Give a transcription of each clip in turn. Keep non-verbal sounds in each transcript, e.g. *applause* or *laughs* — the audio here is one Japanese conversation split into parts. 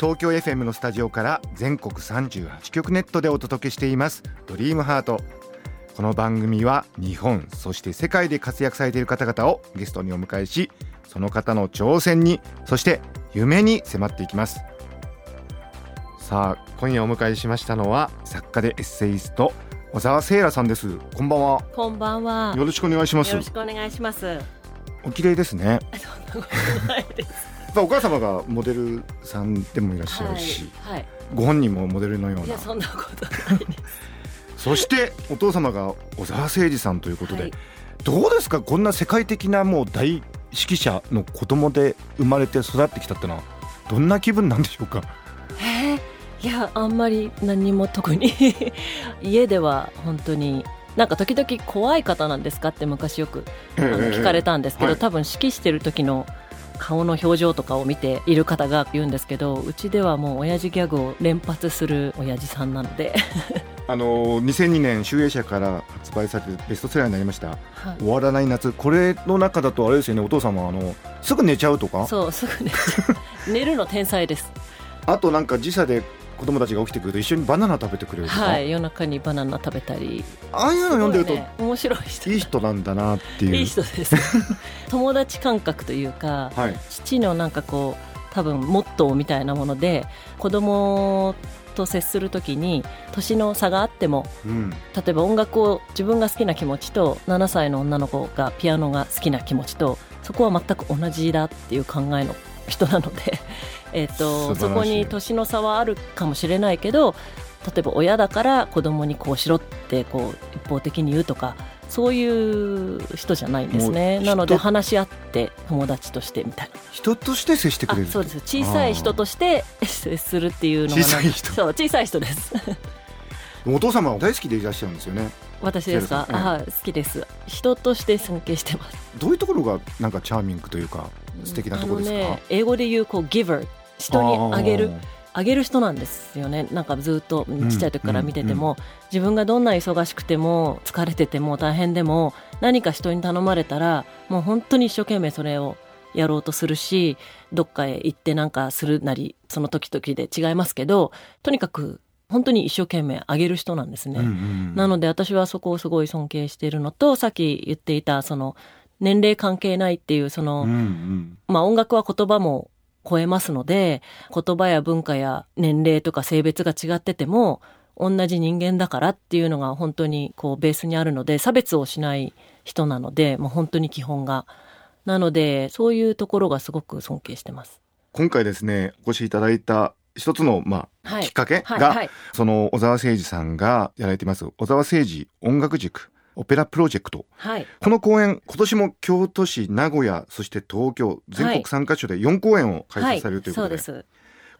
東京 FM のスタジオから全国38局ネットでお届けしています。ドリームハート。この番組は日本そして世界で活躍されている方々をゲストにお迎えしその方の挑戦にそして夢に迫っていきます。さあ今夜お迎えしましたのは作家でエッセイスト小沢聖羅さんです。こんばんは。こんばんは。よろしくお願いします。よろしくお願いします。お綺麗ですね。*laughs* そんなことないです。お母様がモデルさんでもいらっしゃるし、はい。ご本人もモデルのようないやそんなことないです。そしてお父様が小沢誠二さんということで、はいどうですか？こんな世界的なもう大指揮者の子供で生まれて育ってきたってのはどんな気分なんでしょうか？えーいやあんまり何も特に *laughs* 家では本当に。なんか時々怖い方なんですかって昔よくあの聞かれたんですけど、はい多分指揮してる時の顔の表情とかを見ている方が言うんですけどうちではもう親父ギャグを連発する親父さんなので、*laughs* あの2002年集英社から発売されてベストセラーになりました。はい「終わらない夏」これの中だとあれですよね。お父様はあのすぐ寝ちゃうとか？そうすぐ寝寝るの天才です。あとなんか時差で子供たちが起きてくると一緒にバナナ食べてくれるとか、はい夜中にバナナ食べたり。ああいうの読んでると、ね面白い人。いい人なんだなっていう。いい人です。*laughs* 友達感覚というかはい。父のなんかこう多分モットーみたいなもので子供と接するときに年の差があってもうん、例えば音楽を自分が好きな気持ちと7歳の女の子がピアノが好きな気持ちとそこは全く同じだっていう考えの人なので、えっとそこに年の差はあるかもしれないけど例えば親だから子供にこうしろってこう一方的に言うとかそういう人じゃないんですね。なので人話し合って友達としてみたいな。人として接してくあれるそうです。小さい人として接するっていうのが小さい人。そう小さい人です。お父様は大好きでいらっしゃるんですよね。私ですか、セイラさん。あ好きです。人として尊敬してます。どういうところがなんかチャーミングというか素敵なところですか、あのね、英語で言うこう giver 人にあげる。あげる人なんですよね。なんかずっとちっちゃい時から見てても、自分がどんな忙しくても疲れてても大変でも何か人に頼まれたらもう本当に一生懸命それをやろうとするしどっかへ行ってなんかするなりその時々で違いますけどとにかく本当に一生懸命あげる人なんですね。うんうん。なので私はそこをすごい尊敬しているのとさっき言っていたその年齢関係ないっていうその、うんうん。まあ音楽は言葉も超えますので言葉や文化や年齢とか性別が違ってても同じ人間だからっていうのが本当にこうベースにあるので差別をしない人なのでもう本当に基本が。なのでそういうところがすごく尊敬してます。今回ですねお越しいただいた一つの、まあはい。きっかけが、はいはい。その小沢誠二さんがやられています小沢誠二音楽塾オペラプロジェクト。はい。この公演今年も京都市名古屋そして東京全国3カ所で4公演を開催されるということで,、そうです。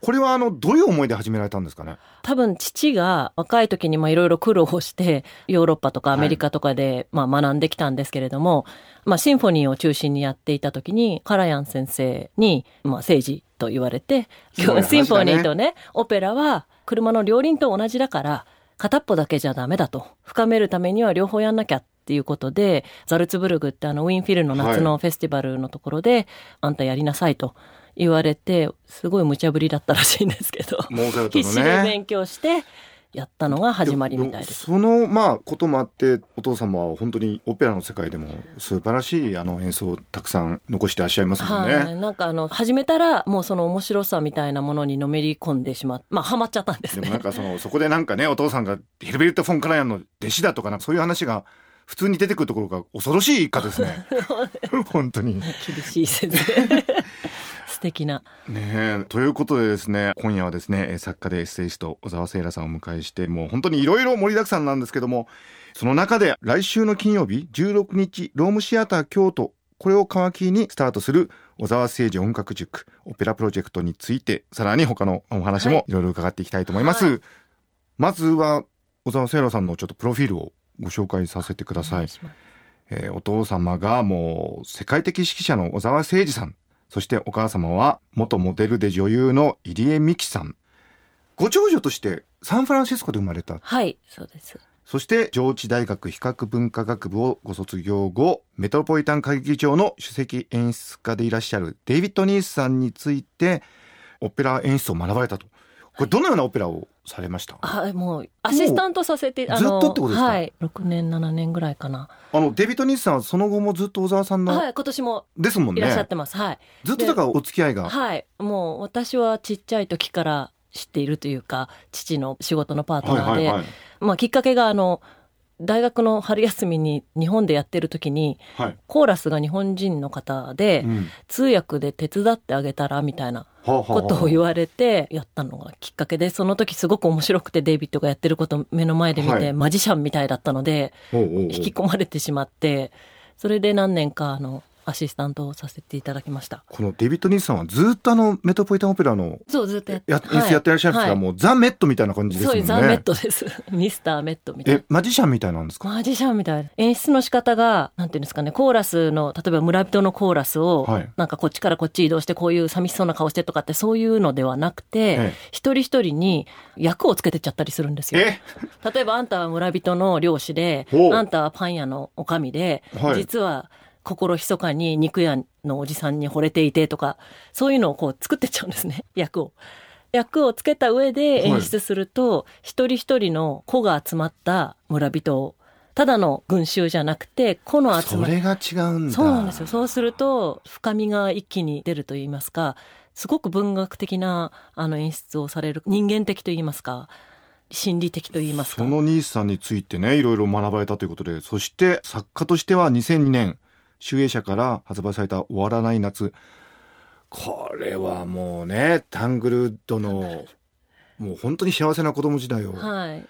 これはあのどういう思いで始められたんですかね？多分父が若い時にまあいろいろ苦労をしてヨーロッパとかアメリカとかでまあ学んできたんですけれども、まあシンフォニーを中心にやっていた時にカラヤン先生にまあ政治と言われてね。シンフォニーとねオペラは車の両輪と同じだから片っぽだけじゃダメだと深めるためには両方やんなきゃっていうことでザルツブルグってあのウィンフィルの夏のフェスティバルのところで、あんたやりなさいと言われてすごい無茶ぶりだったらしいんですけど。モーツァルト必死に勉強してやったのが始まりみたいです。そのまあこともあってお父様は本当にオペラの世界でも素晴らしいあの演奏をたくさん残してらっしゃいますもんね。はい、なんかあの始めたらもうその面白さみたいなものにのめり込んでしまっまあハマっちゃったんですねでもなん。かそのそこでなんかねお父さんがヘルベルト・フォン・カラヤンの弟子だとかなんかそういう話が普通に出てくるところが恐ろしい一家 *laughs* ですね。本当に。ね厳しい先生。素敵な。え。ということでですね今夜はですねえー作家でエッセイスト小沢聖羅さんをお迎えしてもう本当にいろいろ盛りだくさんなんですけどもその中で来週の金曜日16日ロームシアター京都これを皮切りにスタートする小沢誠二音楽塾オペラプロジェクトについてさらに他のお話もい。ろいろ伺っていきたいと思います、はい。まずは小沢聖羅さんのちょっとプロフィールをご紹介させてください。おえーお父様がもう世界的指揮者の小沢誠二さんそしてお母様は元モデルで女優の入江美樹さん。ご長女としてサンフランシスコで生まれた。はいそうです。そして上智大学比較文化学部をご卒業後メトロポリタン歌劇場の首席演出家でいらっしゃるデイビッド・ニースさんについてオペラ演出を学ばれたとこれどのようなオペラをされました？あはいもうアシスタントさせてずっとってことですか？はい6年7年ぐらいかな。のデイビッド・ニースさんはその後もずっと小沢さんの、はい今年もですもんね。いらっしゃってます。はい。ずっとだからお付き合いが？はい。もう私はちっちゃい時から知っているというか父の仕事のパートナーで、はい。まあきっかけがあの大学の春休みに日本でやってる時にはい。コーラスが日本人の方で、うん。通訳で手伝ってあげたらみたいなこことを言われてやったのがきっかけでその時すごく面白くてデイビッドがやってること目の前で見て、はい。マジシャンみたいだったので引引き込まれてしまってそれで何年かあのアシスタントをさせていただきました。このデイビッド・ニースさんはずっとあのメトロポリタンオペラのそうずっとやってや演出やってらっしゃるんですが、はい。もうザ・メットみたいな感じですもんね。ザ・メットです。*laughs* ミスター・メットみたいな。えマジシャンみたいなんですか？マジシャンみたい。な演出の仕方がなんていうんですかねコーラスの例えば村人のコーラスを、はい。なんかこっちからこっち移動してこういう寂しそうな顔してとかってそういうのではなくて、ええ。一人一人に役をつけてっちゃったりするんですよ。え？例えばあんたは村人の漁師であんたはパン屋のおかみで、はい。実は心密かに肉屋のおじさんに惚れていてとかそういうのをこう作ってっちゃうんですね。*laughs* 役を。役をつけた上で演出すると、一人一人の子が集まった村人をただの群衆じゃなくて子の集まり。それが違うんだ。そうなんですよ。そうすると深みが一気に出ると言いますかすごく文学的なあの演出をされる人間的と言いますか心理的と言いますか。そのニースさんについてねいろいろ学ばれたということでそして作家としては2002年集英社から発売された「終わらない夏」これはもうねタングルッドのもう本当に幸せな子供時代を、はい。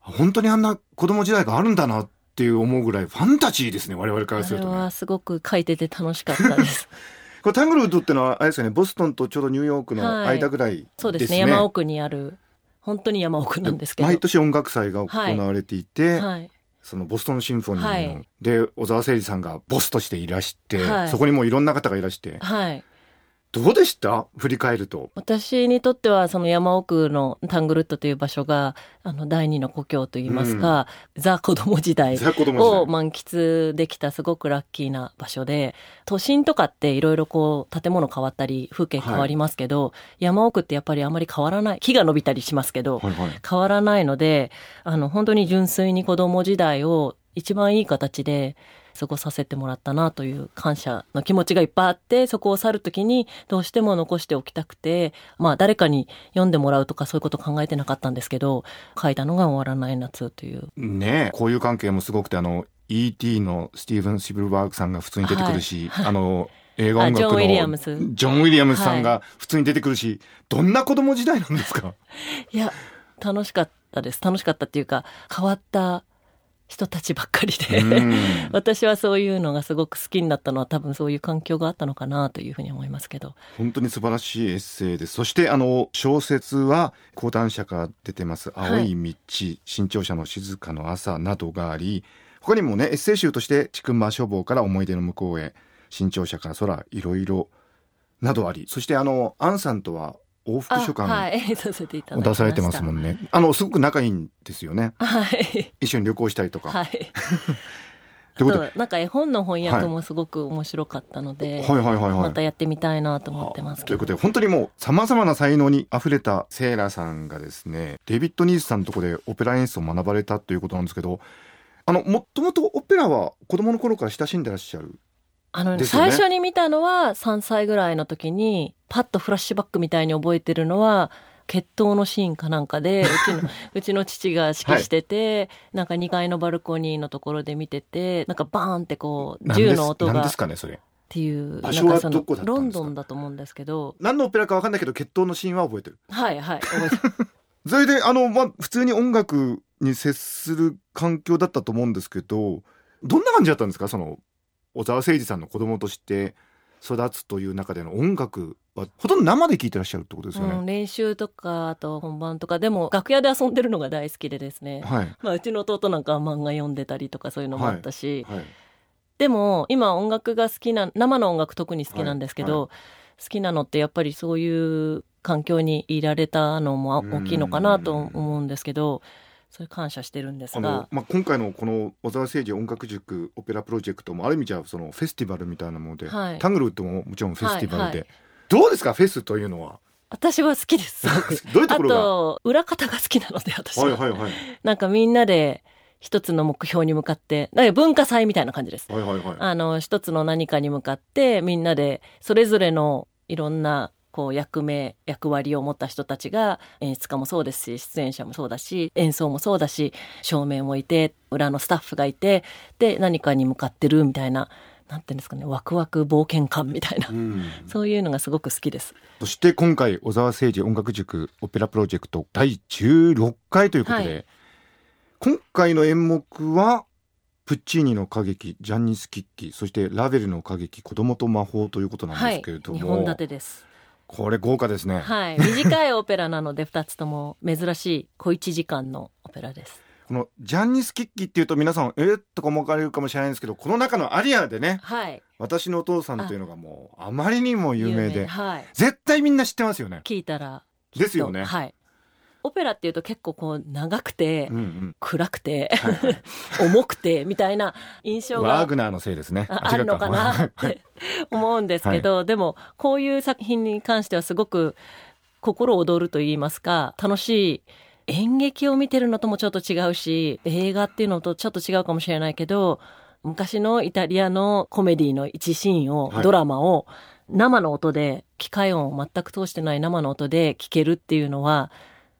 本当にあんな子供時代があるんだなっていう思うぐらいファンタジーですね我々からあれするとね。はすごく書いてて楽しかったです。*laughs* これタングルウッドってのはあれですよねボストンとちょうどニューヨークのはい。間ぐらいですね、そうですね山奥にある本当に山奥なんですけど。毎年音楽祭が行われていて、はいそのボストンシンフォニーの、はい。で小沢誠二さんがボスとしていらして、はい。そこにもいろんな方がいらしてはいどうでした？振り返ると。私にとってはその山奥のタングルットという場所があの第二の故郷といいますか、ザ子供時代ザ子供時代。を満喫できたすごくラッキーな場所で都心とかっていろいろこう建物変わったり風景変わりますけど、山奥ってやっぱりあまり変わらない木が伸びたりしますけど、はいはい。変わらないのであの本当に純粋に子供時代を一番いい形で過ごさせてもらったなという感謝の気持ちがいっぱいあってそこを去る時にどうしても残しておきたくてまあ誰かに読んでもらうとかそういうこと考えてなかったんですけど書いたのが終わらない夏という。ねえこういう関係もすごくてあの E.T. のスティーブン・シブルバーグさんが普通に出てくるし、はい。あの映画音楽のあジョンウィリアムスジョン・ウィリアムスさんが普通に出てくるし、どんな子供時代なんですか？いや楽しかったです。楽しかったっていうか変わった人たちばっかりで、うん。*laughs* 私はそういうのがすごく好きになったのは多分そういう環境があったのかなというふうに思いますけど。本当に素晴らしいエッセイです。そしてあの小説は講談社から出てます「青い道」新潮社の静かの朝」などがあり他にもねエッセイ集として「ちくま書房から思い出の向こうへ」新潮社から空いろいろなどあり。そしてあのアンさんとは往復書簡い。*laughs* させていただをきました。出されてますもんね。あのすごく仲いいんですよね。はい。一緒に旅行したりとか、はい。ということ。であとなんか絵本の翻訳もすごく面白かったので、はい。はいはいはいまたやってみたいなと思ってます。ということで本当にもうさまざまな才能にあふれたセーラさんがですねデイビッド・ニースさんのとこでオペラ演奏を学ばれたということなんですけどあのもともとオペラは子供の頃から親しんでらっしゃるあの、ね最初に見たのは3歳ぐらいの時にパッとフラッシュバックみたいに覚えてるのは決闘のシーンかなんかでうちの *laughs* うちの父が指揮してて、なんか2階のバルコニーのところで見ててなんかバーンってこう銃の音がっ何ですかねそれ。ていう場所はどこだったんですか？ロンドンだと思うんですけど。何のオペラか分かんないけど決闘のシーンは覚えてる。はいはい覚えてる。*laughs* それであの、まあ、普通に音楽に接する環境だったと思うんですけどどんな感じだったんですか？その小沢誠二さんの子供として育つという中での音楽はほとんど生で聴いてらっしゃるってことですよね。うん、練習とかあと本番とか。でも楽屋で遊んでるのが大好きでですね、はい、まあ、うちの弟なんかは漫画読んでたりとかそういうのもあったし、はい、でも今音楽が好きな生の音楽特に好きなんですけど、はい。好きなのってやっぱりそういう環境にいられたのも大きいのかなと思うんですけどそれ感謝してるんですあのが、まあ、今回のこの小沢誠二音楽塾オペラプロジェクトもある意味じゃそのフェスティバルみたいなもので、はい。タングルウッドももちろんフェスティバルで、はいはい。どうですか？フェスというのは？私は好きです。*laughs* どういうところが？と裏方が好きなので私は、はいはいはいなんかみんなで一つの目標に向かってだから文化祭みたいな感じです。はいはいはい。あの一つの何かに向かってみんなでそれぞれのいろんなこう役目役割を持った人たちが演出家もそうですし出演者もそうだし演奏もそうだし照明もいて裏のスタッフがいてで何かに向かってるみたいななんていうんですかねワクワク冒険感みたいな、うん。そういうのがすごく好きです。そして今回小沢誠二音楽塾オペラプロジェクト第16回ということで、はい。今回の演目はプッチーニの歌劇ジャンニス・キッキそしてラヴェルの歌劇子供と魔法ということなんはいですけれども、二本立てです。これ豪華ですね、はい。短いオペラなので二つとも珍しい小一時間のオペラです。このジャンニス・キッキっていうと皆さんえー、っとか思われるかもしれないんですけどこの中のアリアでね。はい。私のお父さんというのがもうあまりにも有名ではい。絶対みんな知ってますよね。聞いたらですよね。はいオペラっていうと結構こう長くて、うんうん。暗くて、はいはい。*laughs* 重くてみたいな印象がワーグナーのせいですね。ああるのかなって思うんですけど、でもこういう作品に関してはすごく心躍ると言いますか楽しい演劇を見てるのともちょっと違うし映画っていうのとちょっと違うかもしれないけど昔のイタリアのコメディの一シーンを、はい。ドラマを生の音で機械音を全く通してない生の音で聞けるっていうのは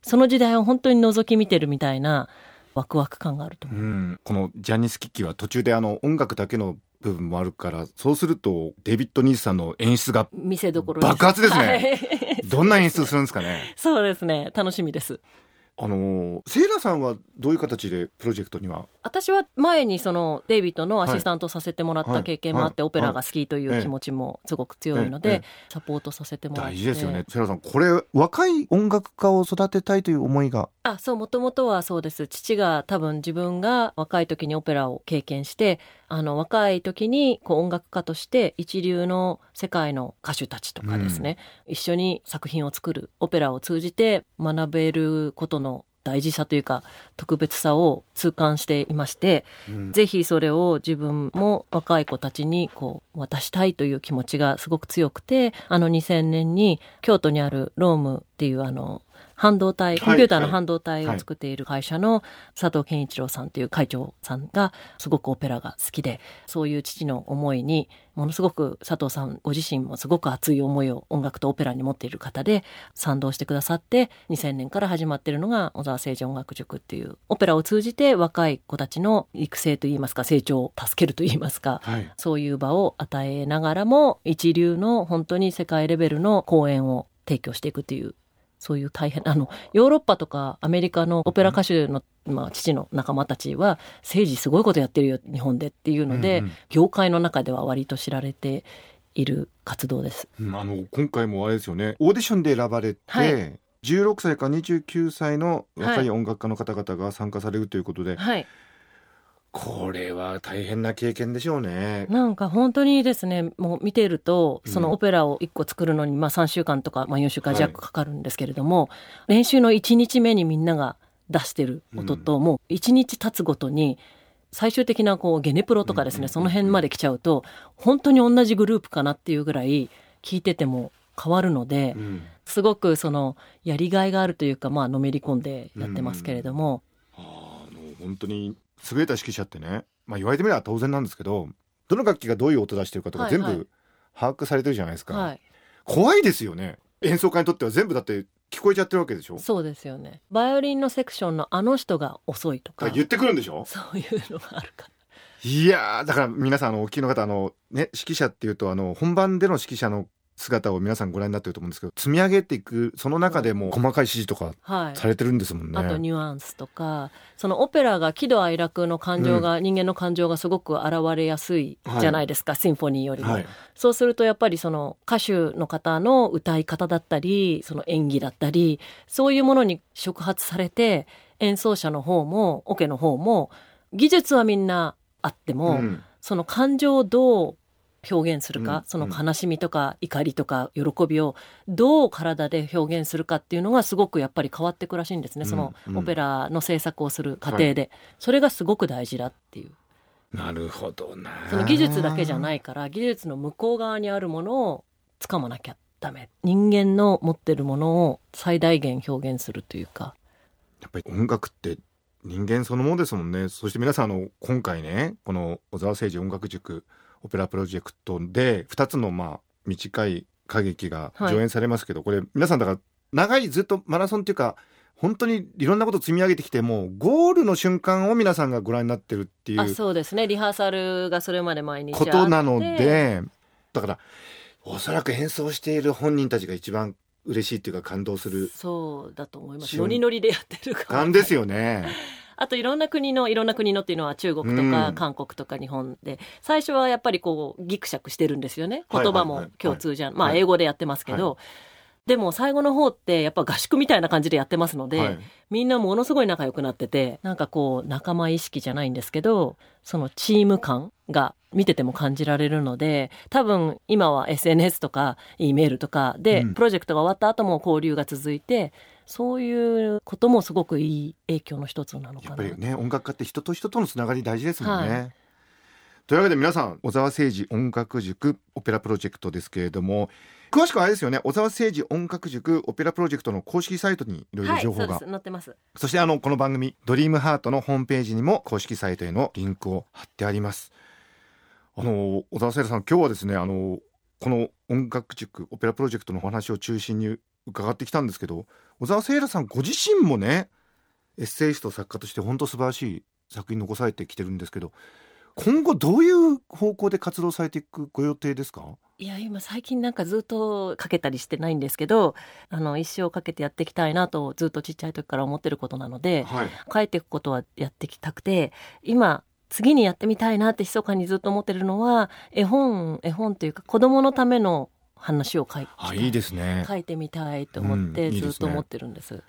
その時代を本当に覗き見てるみたいなワクワク感があると思う。うん、このジャニス・キッキは途中であの音楽だけの部分もあるからそうするとデビッド・ニースさんの演出が見せどころ爆発ですね。はい。どんな演出するんですかね。そうですね。楽しみですあのセイラさんはどういう形でプロジェクトには？私は前にそのデイビッドのアシスタントをさせてもらった経験もあって、はい。はいオペラが好きという気持ちもすごく強いので、サポートさせてもらって。大事ですよね。セイラさんこれ若い音楽家を育てたいという思いが？あそうもともとはそうです。父が多分自分が若い時にオペラを経験してあの若い時にこう音楽家として一流の世界の歌手たちとかですね、一緒に作品を作るオペラを通じて学べることの大事さというか特別さを痛感していまして、うん。ぜひそれを自分も若い子たちにこう渡したいという気持ちがすごく強くてあの2000年に京都にあるロームっていうあの半導体コンピューターの半導体を作っている会社の佐藤健一郎さんという会長さんがすごくオペラが好きでそういう父の思いにものすごく佐藤さんご自身もすごく熱い思いを音楽とオペラに持っている方で賛同してくださって2000年から始まっているのが小沢誠二音楽塾っていうオペラを通じて若い子たちの育成といいますか成長を助けるといいますかはい。そういう場を与えながらも一流の本当に世界レベルの公演を提供していくっていうそういう大変 *laughs* あのヨーロッパとかアメリカのオペラ歌手の、まあ、父の仲間たちは政治すごいことやってるよ日本でっていうので、うんうん業界の中では割と知られている活動です。うんあの今回もあれですよね。オーディションで選ばれて、はい。16歳から29歳の若い。音楽家の方々が参加されるということで、はい、これは大変な経験でしょうね。なんか本当にですねもう見ているとうん。そのオペラを1個作るのにまあ3週間とかまあ4週間弱かかるんですけれども、練習の1日目にみんなが出してる音と、もう1日経つごとに最終的なこうゲネプロとかですね、うん。うんその辺まで来ちゃうと本当に同じグループかなっていうぐらい聞いてても変わるので、うん。すごくそのやりがいがあるというかまあのめり込んでやってますけれども、あの本当に優れた指揮者ってね、まあ、言われてみれば当然なんですけどどの楽器がどういう音出してるかとか全はいはい。部把握されてるじゃないですか、はい、怖いですよね。演奏家にとっては全部だって聞こえちゃってるわけでしょ。そうですよね。バイオリンのセクションのあの人が遅いとか。言ってくるんでしょ？そういうのがあるから。いやーだから皆さんあのお聞きの方あのね指揮者っていうとあの本番での指揮者の姿を皆さんご覧になってると思うんですけど積み上げていくその中でも細かい指示とかはい。されてるんですもんね。あとニュアンスとかそのオペラが喜怒哀楽の感情が、人間の感情がすごく現れやすい。じゃないですか、シンフォニーよりも、はい。そうするとやっぱりその歌手の方の歌い方だったりその演技だったりそういうものに触発されて演奏者の方もオケの方も技術はみんなあっても、うん。その感情をどう表現するか、うんその悲しみとか怒りとか喜びをどう体で表現するかっていうのがすごくやっぱり変わってくらしいんですね、そのうん。オペラの制作をする過程で、それがすごく大事だっていう。なるほどな。その技術だけじゃないから技術の向こう側にあるものを掴まなきゃダメ。人間の持ってるものを最大限表現するというか。やっぱり音楽って人間そのものですもんね。そして皆さんあの今回ねこの小沢誠治音楽塾オペラプロジェクトで2つのまあ短い歌劇が上演されますけど、これ皆さんだから長いずっとマラソンっていうか本当にいろんなこと積み上げてきてもうゴールの瞬間を皆さんがご覧になってるっていうあそうですね。リハーサルがそれまで毎日こて。となのでだからおそらく演奏している本人たちが一番嬉しいっていうか感動するそうだと思います。瞬ノリノリでやってるから。感ですよね。あといろんな国のいろんな国のっていうのは中国とかうん。韓国とか日本で最初はやっぱりこうギクシャクしてるんですよね。はい言葉も共通じゃん、まあはい。英語でやってますけど、でも最後の方ってやっぱ合宿みたいな感じでやってますので、はい。みんなものすごい仲良くなっててなんかこう仲間意識じゃないんですけどそのチーム感が見てても感じられるので多分今は SNS とか E メールとかでうん。プロジェクトが終わった後も交流が続いて、そういうこともすごくいい影響の一つなのかな。やっぱりね音楽家って人と人とのつながり大事ですもんね。はい。というわけで皆さん小沢誠治音楽塾オペラプロジェクトですけれども詳しくはあれですよね小沢誠治音楽塾オペラプロジェクトの公式サイトにいろいろはい、情報が、そうです。載ってます。そしてあのこの番組「ドリームハートのホームページにも公式サイトへのリンクを貼ってあります。あの小沢聖さん今日はですねあのこの音楽塾オペラプロジェクトのお話を中心に伺ってきたんですけど小沢聖さんご自身もねエッセイスト作家として本当素晴らしい作品残されてきてるんですけど今後どういう方向で活動されていくご予定ですか？いや今最近なんかずっとかけたりしてないんですけどあの一生かけてやっていきたいなとずっとちっちゃい時から思ってることなのではい。書いていくことはやっていきたくて今次にやってみたいなって密かにずっと思ってるのは絵本絵本というか子供のための話を書いあいいですね。書いてみたいと思っうんてずっと思ってるんです。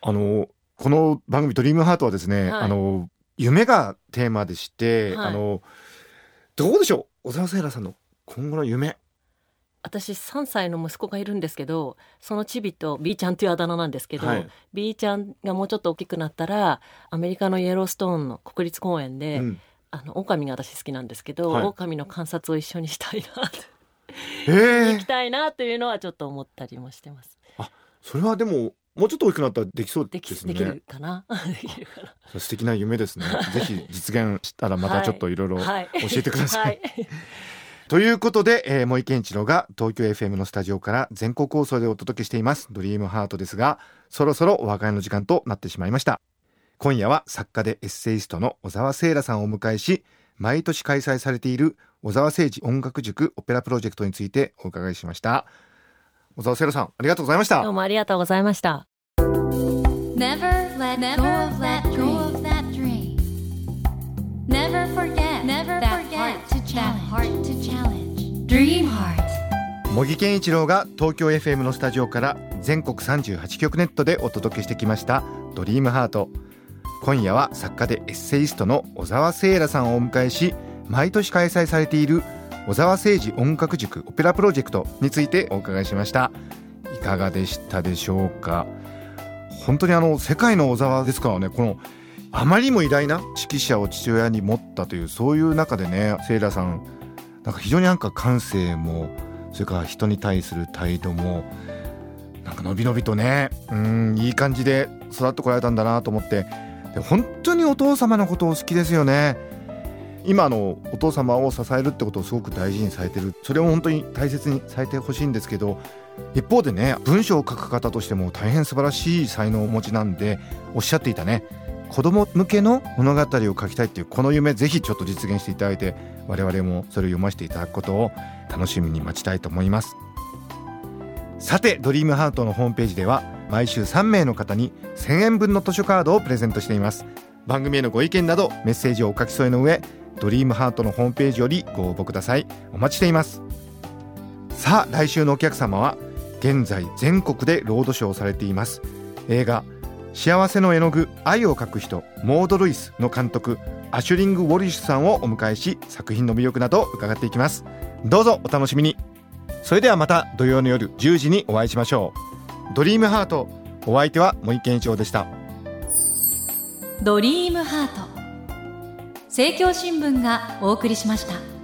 あのこの番組「ドリームハートはですね、はい。あの夢がテーマでして、はい。あのどうでしょう？小沢聖羅さんの今後の夢。私3歳の息子がいるんですけどそのチビと B ちゃんというあだ名なんですけど、はい。B ちゃんがもうちょっと大きくなったらアメリカのイエローストーンの国立公園で、うん。あの狼が私好きなんですけど、はい。狼の観察を一緒にしたいなってええ行きたいなというのはちょっと思ったりもしてます。それはでももうちょっと大きくなったらできそうですね。できるかな？*laughs* できるかな？それ素敵な夢ですね。*laughs* ぜひ実現したらまたちょっといろいろはい、教えてください。はい、*laughs* ということで、えー、森健一郎が東京 FM のスタジオから全国放送でお届けしています「ドリームハートですがそろそろお別れの時間となってしまいました。今夜は作家でエッセイストの小沢聖羅さんをお迎えし毎年開催されている小沢誠治音楽塾オペラプロジェクトについてお伺いしました小沢聖羅さんありがとうございましたどうもありがとうございました。Never let go of that go of that dream. Never forget never forget heart to challenge. That heart to challenge. Dream heart. 茂木健一郎が東京 FM のスタジオから全国38局ネットでお届けしてきました「ドリームハート今夜は作家でエッセイストの小沢聖羅さんをお迎えし毎年開催されている小沢誠治音楽塾オペラプロジェクトについてお伺いしました。いかがでしたでしょうか？本当にあの世界の小沢ですからねこのあまりにも偉大な指揮者を父親に持ったというそういう中でね聖羅さんなんか非常になんか感性もそれから人に対する態度もなんか伸び伸びとねうんいい感じで育ってこられたんだなと思ってで本当にお父様のことを好きですよね。今のお父様を支えるってことをすごく大事にされてる。それを本当に大切にされてほしいんですけど一方でね文章を書く方としても大変素晴らしい才能をお持ちなんでおっしゃっていたね子供向けの物語を書きたいっていうこの夢ぜひちょっと実現していただいて我々もそれを読ませていただくことを楽しみに待ちたいと思います。さてドリームハートのホームページでは毎週3名の方に1000円分の図書カードをプレゼントしています。番組へのご意見などメッセージをお書き添えの上ドリームハートのホームページよりご応募ください。お待ちしています。さあ来週のお客様は現在全国でロードショーをされています。映画幸せの絵の具愛を描く人モード・ルイスの監督アシュリング・ウォリッシュさんをお迎えし作品の魅力などを伺っていきます。どうぞお楽しみに。それではまた土曜の夜10時にお会いしましょう。ドリームハートお相手は森健一郎でした。ドリームハート。政教新聞がお送りしました。